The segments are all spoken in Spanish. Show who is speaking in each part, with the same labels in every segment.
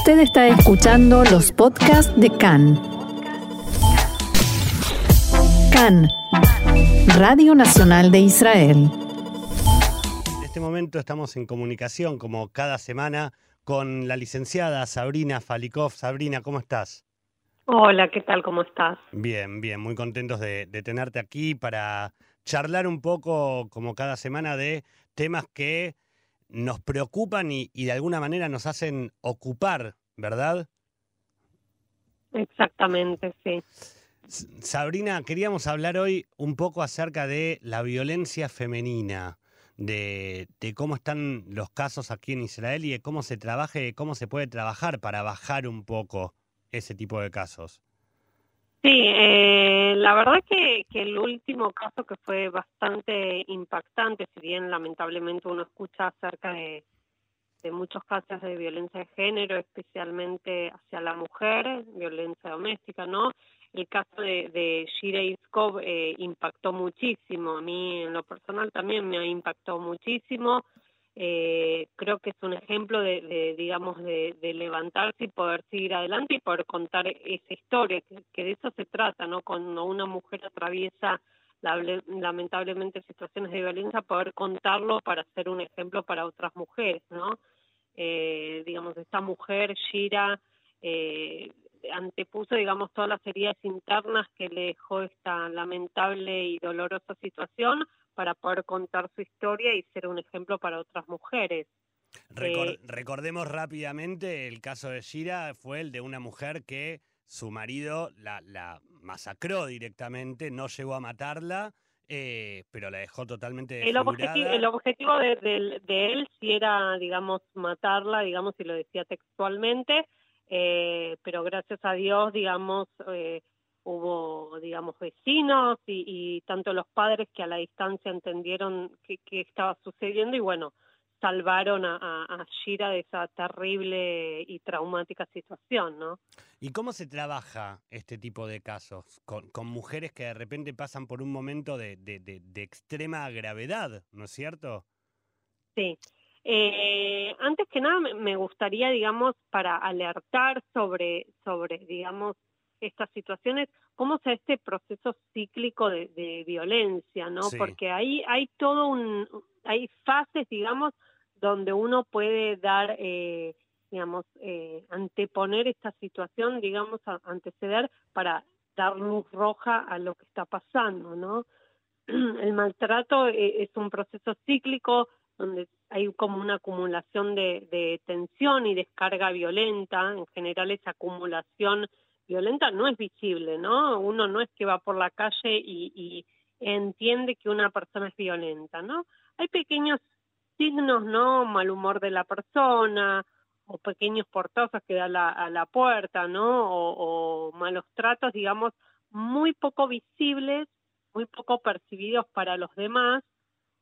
Speaker 1: Usted está escuchando los podcasts de CAN. CAN, Radio Nacional de Israel.
Speaker 2: En este momento estamos en comunicación, como cada semana, con la licenciada Sabrina Falikov. Sabrina, ¿cómo estás?
Speaker 3: Hola, ¿qué tal? ¿Cómo estás?
Speaker 2: Bien, bien, muy contentos de, tenerte aquí para charlar un poco, como cada semana, de temas que nos preocupan y, de alguna manera nos hacen ocupar, ¿verdad?
Speaker 3: Exactamente, sí.
Speaker 2: Sabrina, queríamos hablar hoy un poco acerca de la violencia femenina, de, cómo están los casos aquí en Israel y de cómo se trabaja y cómo se puede trabajar para bajar un poco ese tipo de casos.
Speaker 3: Sí, eh, la verdad que, que el último caso que fue bastante impactante, si bien lamentablemente uno escucha acerca de, muchos casos de violencia de género, especialmente hacia la mujer, violencia doméstica, ¿no? El caso de, de Shira Iskov eh, impactó muchísimo, a mí en lo personal también me ha impactado muchísimo, eh, creo que es un ejemplo de, digamos, de, levantarse y poder seguir adelante y poder contar esa historia, que, de eso se trata, ¿no? Cuando una mujer atraviesa lamentablemente situaciones de violencia, poder contarlo para ser un ejemplo para otras mujeres, ¿no? Eh, digamos, esta mujer, Shira, eh, antepuso, digamos, todas las heridas internas que le dejó esta lamentable y dolorosa situación para poder contar su historia y ser un ejemplo para otras mujeres.
Speaker 2: Eh, recordemos rápidamente, el caso de Shira fue el de una mujer que su marido la, la masacró directamente, no llegó a matarla, eh, pero la dejó totalmente
Speaker 3: el objetivo, el objetivo de, él sí era, digamos, matarla, digamos, y lo decía textualmente, eh, pero gracias a Dios, digamos, eh, hubo, digamos, vecinos y, tanto los padres que a la distancia entendieron qué estaba sucediendo y bueno, salvaron a, a, Shira de esa terrible y traumática situación, ¿no?
Speaker 2: ¿Y cómo se trabaja este tipo de casos con, con mujeres que de repente pasan por un momento de, de, de, extrema gravedad, ¿no es cierto?
Speaker 3: Sí. Eh, antes que nada me gustaría, digamos, para alertar sobre, sobre digamos, estas situaciones, cómo se este proceso cíclico de, violencia, ¿no? Porque ahí hay todo un, hay fases, digamos, donde uno puede dar, eh, digamos, eh, anteponer esta situación, digamos, anteceder para dar luz roja a lo que está pasando, ¿no? El maltrato eh, es un proceso cíclico donde hay como una acumulación de, de tensión y descarga violenta, en general esa acumulación violenta no es visible, ¿no? Uno no es que va por la calle y, y entiende que una persona es violenta, ¿no? Hay pequeños signos, ¿no? Mal humor de la persona o pequeños portazos que da la, a la puerta, ¿no? O, malos tratos, digamos, muy poco visibles, muy poco percibidos para los demás.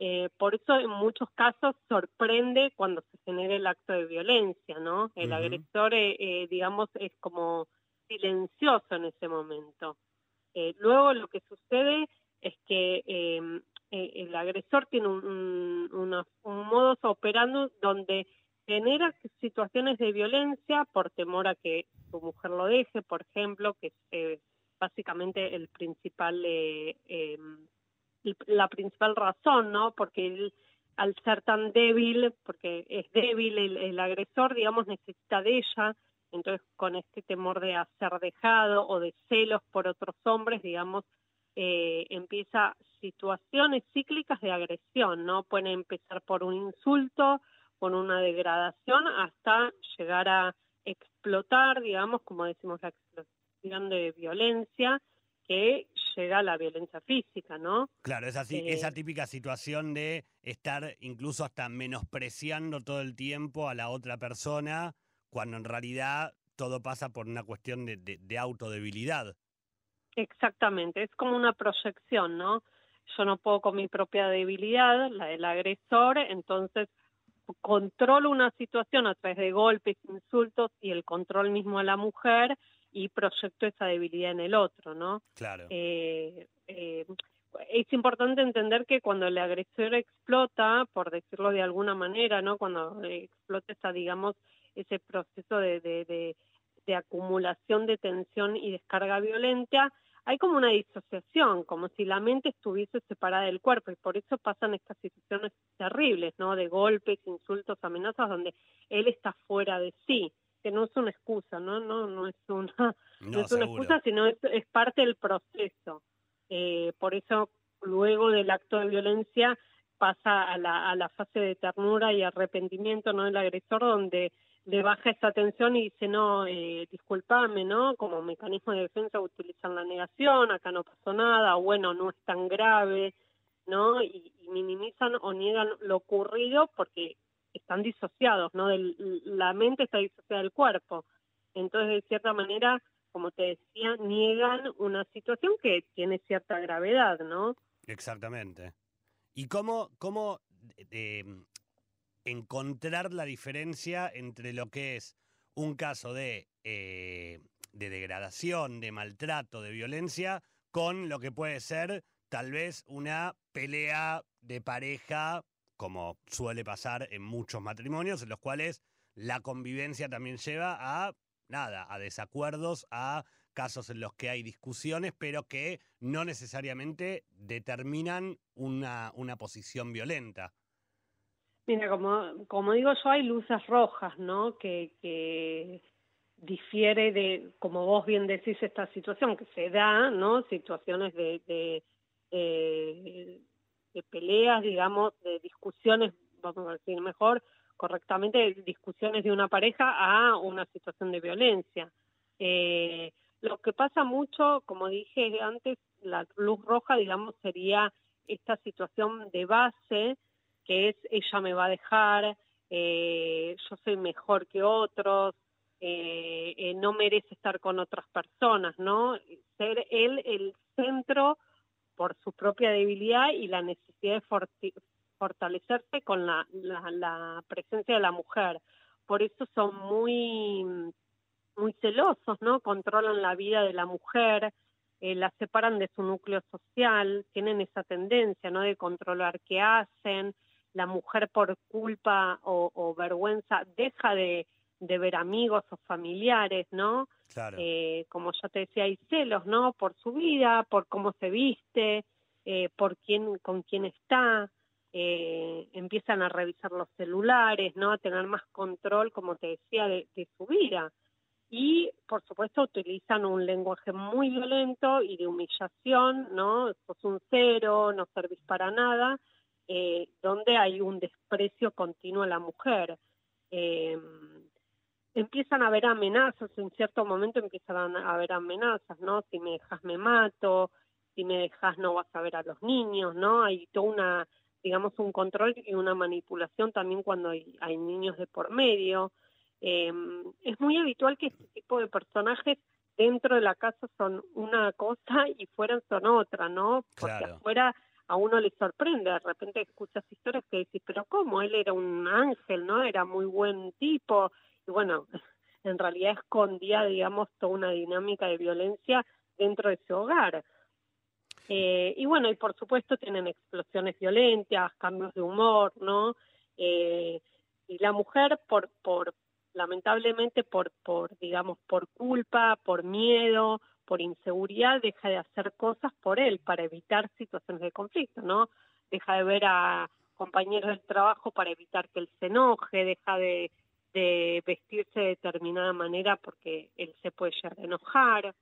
Speaker 3: Eh, por eso en muchos casos sorprende cuando se genera el acto de violencia, ¿no? El agresor, eh, eh, digamos, es como silencioso en ese momento. Eh, luego lo que sucede es que em, eh, el agresor tiene un, un, un modus operandi donde genera situaciones de violencia por temor a que su mujer lo deje, por ejemplo, que es eh, básicamente el principal em, la principal razón, ¿no? Porque él, al ser tan débil, porque es débil el, el agresor, digamos, necesita de ella, entonces con este temor de ser dejado o de celos por otros hombres, digamos, eh, empieza situaciones cíclicas de agresión, ¿no? Pueden empezar por un insulto, con una degradación, hasta llegar a explotar, digamos, como decimos, la explosión de violencia, que llega a la violencia física, ¿no?
Speaker 2: Claro, es así, eh, esa típica situación de estar incluso hasta menospreciando todo el tiempo a la otra persona cuando en realidad todo pasa por una cuestión de, de, autodebilidad.
Speaker 3: Exactamente, es como una proyección, ¿no? Yo no puedo con mi propia debilidad, la del agresor, entonces controlo una situación a través de golpes, insultos y el control mismo a la mujer y proyecto esa debilidad en el otro, ¿no?
Speaker 2: Claro.
Speaker 3: Eh, eh, es importante entender que cuando el agresor explota, por decirlo de alguna manera, ¿no? Cuando explota esa, digamos, ese proceso de, de, de acumulación de tensión y descarga violenta, hay como una disociación, como si la mente estuviese separada del cuerpo y por eso pasan estas situaciones terribles, ¿no? De golpes, insultos, amenazas, donde él está fuera de sí, que no es una excusa, ¿no? No, no es una, no, es una excusa, sino es, es parte del proceso. Eh, por eso, luego del acto de violencia, pasa a la, a la fase de ternura y arrepentimiento, ¿no? Del agresor, donde le baja esa tensión y dice, no, eh, disculpame, ¿no? Como mecanismo de defensa utilizan la negación, acá no pasó nada, o bueno, no es tan grave, ¿no? Y, minimizan o niegan lo ocurrido porque están disociados, ¿no? la mente está disociada del cuerpo. Entonces, de cierta manera, como te decía, niegan una situación que tiene cierta gravedad, ¿no?
Speaker 2: Exactamente. ¿Y cómo, cómo eh, encontrar la diferencia entre lo que es un caso de, eh, de degradación, de maltrato, de violencia, con lo que puede ser tal vez una pelea de pareja, como suele pasar en muchos matrimonios, en los cuales la convivencia también lleva a nada, a desacuerdos, a casos en los que hay discusiones, pero que no necesariamente determinan una, una posición violenta.
Speaker 3: Mira, como, como digo yo, hay luces rojas, ¿no? Que, que difiere de, como vos bien decís, esta situación que se da, ¿no? Situaciones de, de, de, peleas, digamos, de discusiones, vamos a decir mejor, correctamente, discusiones de una pareja a una situación de violencia. Eh, lo que pasa mucho, como dije antes, la luz roja, digamos, sería esta situación de base que es ella me va a dejar, eh, yo soy mejor que otros, eh, eh, no merece estar con otras personas, ¿no? Ser él el centro por su propia debilidad y la necesidad de fortalecerse con la, presencia de la mujer. Por eso son muy, muy celosos, ¿no? Controlan la vida de la mujer, la separan de su núcleo social, tienen esa tendencia, ¿no? De controlar qué hacen, la mujer por culpa o, vergüenza deja de, ver amigos o familiares, ¿no? Eh, como ya te decía, hay celos, ¿no? Por su vida, por cómo se viste, eh, por quién, con quién está, eh, empiezan a revisar los celulares, ¿no? A tener más control, como te decía, de, de su vida. Y, por supuesto, utilizan un lenguaje muy violento y de humillación, ¿no? Sos un cero, no servís para nada, eh, donde hay un desprecio continuo a la mujer. Eh, empiezan a haber amenazas, en cierto momento empiezan a haber amenazas, ¿no? Si me dejas me mato, si me dejas no vas a ver a los niños, ¿no? Hay toda una, digamos, un control y una manipulación también cuando hay, hay niños de por medio. Eh, es muy habitual que este tipo de personajes dentro de la casa son una cosa y fuera son otra, ¿no? Porque afuera a uno le sorprende, de repente escuchas historias que decís, pero ¿cómo? Él era un ángel, ¿no? Era muy buen tipo, y bueno, en realidad escondía, digamos, toda una dinámica de violencia dentro de su hogar. Eh, y bueno, y por supuesto tienen explosiones violentas, cambios de humor, ¿no? Eh, y la mujer, por, por lamentablemente, por, por, digamos, por culpa, por miedo, por inseguridad deja de hacer cosas por él para evitar situaciones de conflicto, ¿no? Deja de ver a compañeros del trabajo para evitar que él se enoje, deja de, vestirse de determinada manera porque él se puede llegar enojar.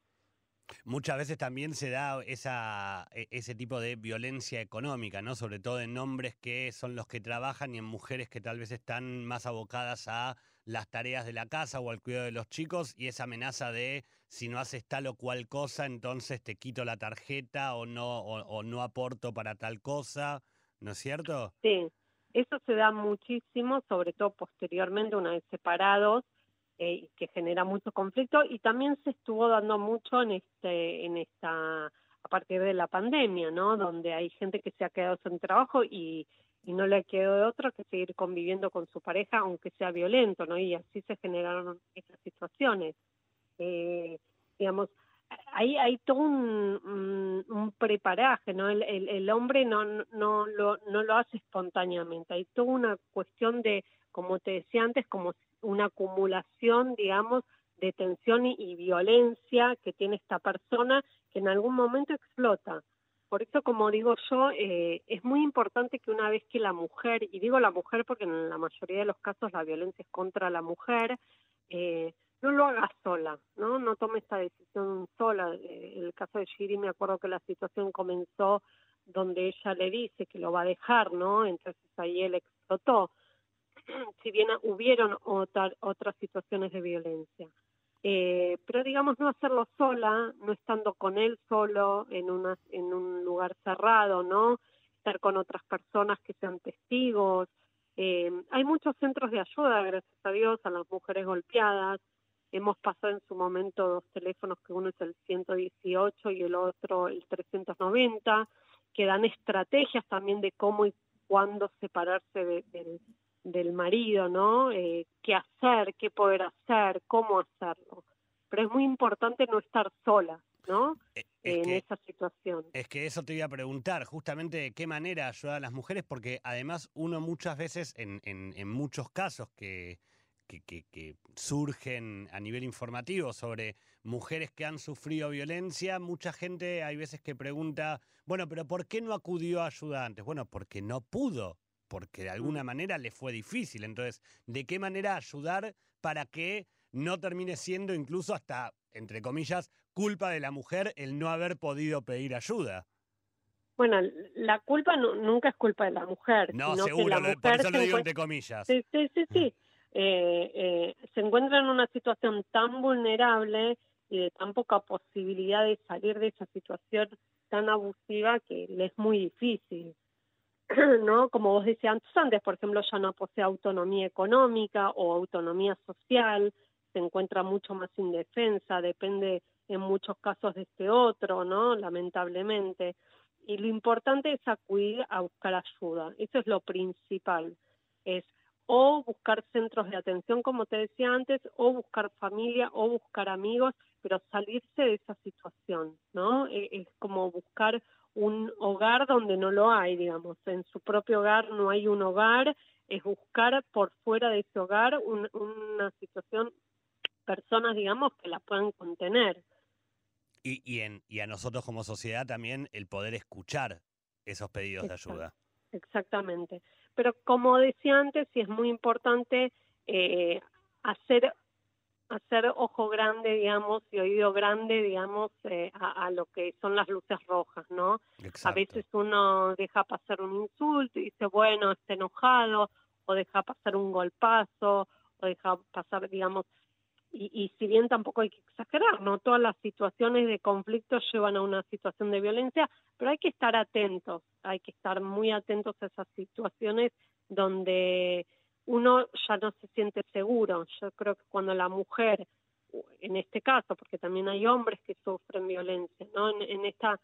Speaker 2: Muchas veces también se da esa, e, ese tipo de violencia económica, ¿no? Sobre todo en hombres que son los que trabajan y en mujeres que tal vez están más abocadas a las tareas de la casa o al cuidado de los chicos y esa amenaza de si no haces tal o cual cosa, entonces te quito la tarjeta o no, o, no aporto para tal cosa, ¿no es cierto?
Speaker 3: Sí, eso se da muchísimo, sobre todo posteriormente, una vez separados, eh, que genera mucho conflicto y también se estuvo dando mucho en este, en esta, a partir de la pandemia, ¿no? Donde hay gente que se ha quedado sin trabajo y, no le quedó de otro que seguir conviviendo con su pareja, aunque sea violento, ¿no? Y así se generaron esas situaciones eh, digamos, hay, hay todo un, preparaje, ¿no? El, hombre no, no, lo, no lo hace espontáneamente, hay toda una cuestión de, como te decía antes, como una acumulación, digamos, de tensión y, violencia que tiene esta persona que en algún momento explota. Por eso, como digo yo, eh, es muy importante que una vez que la mujer, y digo la mujer porque en la mayoría de los casos la violencia es contra la mujer, eh, no lo haga sola, ¿no? No tome esta decisión sola. Eh, en el caso de Shiri me acuerdo que la situación comenzó donde ella le dice que lo va a dejar, ¿no? Entonces ahí él explotó. si bien hubieron otras situaciones de violencia. Eh, pero digamos no hacerlo sola, no estando con él solo en, una, en un lugar cerrado, ¿no? Estar con otras personas que sean testigos. Eh, hay muchos centros de ayuda, gracias a Dios, a las mujeres golpeadas. Hemos pasado en su momento dos teléfonos, que uno es el 118 y el otro el 390, que dan estrategias también de cómo y cuándo separarse de, del marido, ¿no? Eh, qué hacer, qué poder hacer, cómo hacerlo. Pero es muy importante no estar sola, ¿no?
Speaker 2: E,
Speaker 3: en esa situación.
Speaker 2: Es que eso te iba a preguntar, justamente de qué manera ayudar a las mujeres, porque además uno muchas veces, en, en, en muchos casos que, que, que, que, surgen a nivel informativo sobre mujeres que han sufrido violencia, mucha gente hay veces que pregunta, bueno, pero ¿por qué no acudió a ayuda antes? Bueno, porque no pudo porque de alguna
Speaker 3: mm.
Speaker 2: manera le fue difícil. Entonces, ¿de qué manera ayudar para que no termine siendo incluso hasta, entre comillas, culpa de la mujer el no haber podido pedir ayuda?
Speaker 3: Bueno, la culpa nunca es culpa de la mujer.
Speaker 2: No, seguro, por eso lo digo entre comillas.
Speaker 3: Sí, sí, sí. sí. Eh, eh, se encuentra en una situación tan vulnerable y de tan poca posibilidad de salir de esa situación tan abusiva que le es muy difícil. ¿no? Como vos decías antes, por ejemplo, ya no posee autonomía económica o autonomía social, se encuentra mucho más indefensa, depende en muchos casos de este otro, ¿no? Lamentablemente. Y lo importante es acudir a buscar ayuda, eso es lo principal, es o buscar centros de atención, como te decía antes, o buscar familia, o buscar amigos, pero salirse de esa situación, ¿no? E, es como buscar un hogar donde no lo hay, digamos, en su propio hogar no hay un hogar, es buscar por fuera de ese hogar una situación, personas, digamos, que la puedan contener.
Speaker 2: Y, y, en, y a nosotros como sociedad también el poder escuchar esos pedidos de ayuda.
Speaker 3: Exactamente. Pero como decía antes, sí es muy importante eh, hacer hacer ojo grande, digamos, y oído grande, digamos, eh, a, lo que son las luces rojas, ¿no? A veces uno deja pasar un insulto y dice, bueno, está enojado, o deja pasar un golpazo, o deja pasar, digamos, y, y si bien tampoco hay que exagerar, ¿no? Todas las situaciones de conflicto llevan a una situación de violencia, pero hay que estar atentos, hay que estar muy atentos a esas situaciones donde uno ya no se siente seguro. Yo creo que cuando la mujer, en este caso, porque también hay hombres que sufren violencia, ¿no? En, esta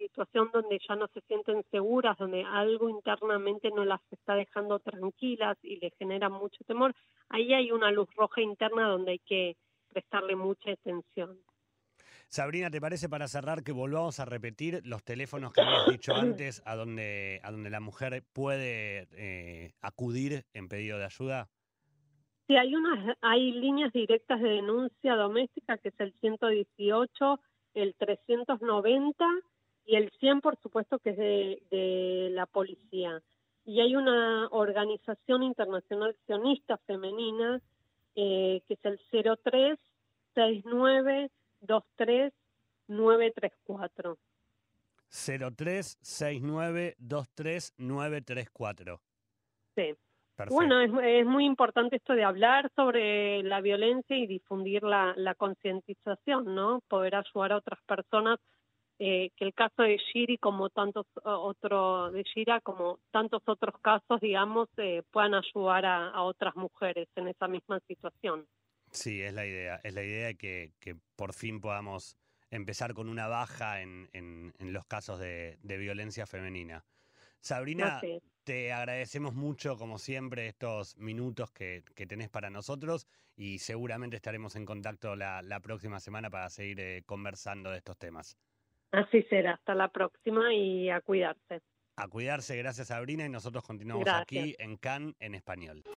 Speaker 3: situación donde ya no se sienten seguras, donde algo internamente no las está dejando tranquilas y le genera mucho temor, ahí hay una luz roja interna donde hay que prestarle mucha atención.
Speaker 2: Sabrina, ¿te parece para cerrar que volvamos a repetir los teléfonos que habías dicho antes a donde, a donde la mujer puede eh, acudir en pedido de ayuda?
Speaker 3: Sí, hay unas, hay líneas directas de denuncia doméstica que es el 118, el 390 y el 100, por supuesto, que es de, la policía. Y hay una organización internacional sionista femenina eh, que es el 0369 23934.
Speaker 2: 0369239934.
Speaker 3: Sí. Bueno, es, es, muy importante esto de hablar sobre la violencia y difundir la, la concientización, ¿no? Poder ayudar a otras personas, eh, que el caso de Shiri, como tantos otros, de Shira, como tantos otros casos, digamos, eh, puedan ayudar a, a otras mujeres en esa misma situación.
Speaker 2: Sí, es la idea. Es la idea de que, que por fin podamos empezar con una baja en, en, los casos de, de, violencia femenina. Sabrina, te agradecemos mucho, como siempre, estos minutos que, que, tenés para nosotros y seguramente estaremos en contacto la, la próxima semana para seguir eh, conversando de estos temas.
Speaker 3: Así será, hasta la próxima y a cuidarse.
Speaker 2: A cuidarse, gracias Sabrina, y nosotros continuamos aquí en CAN en español.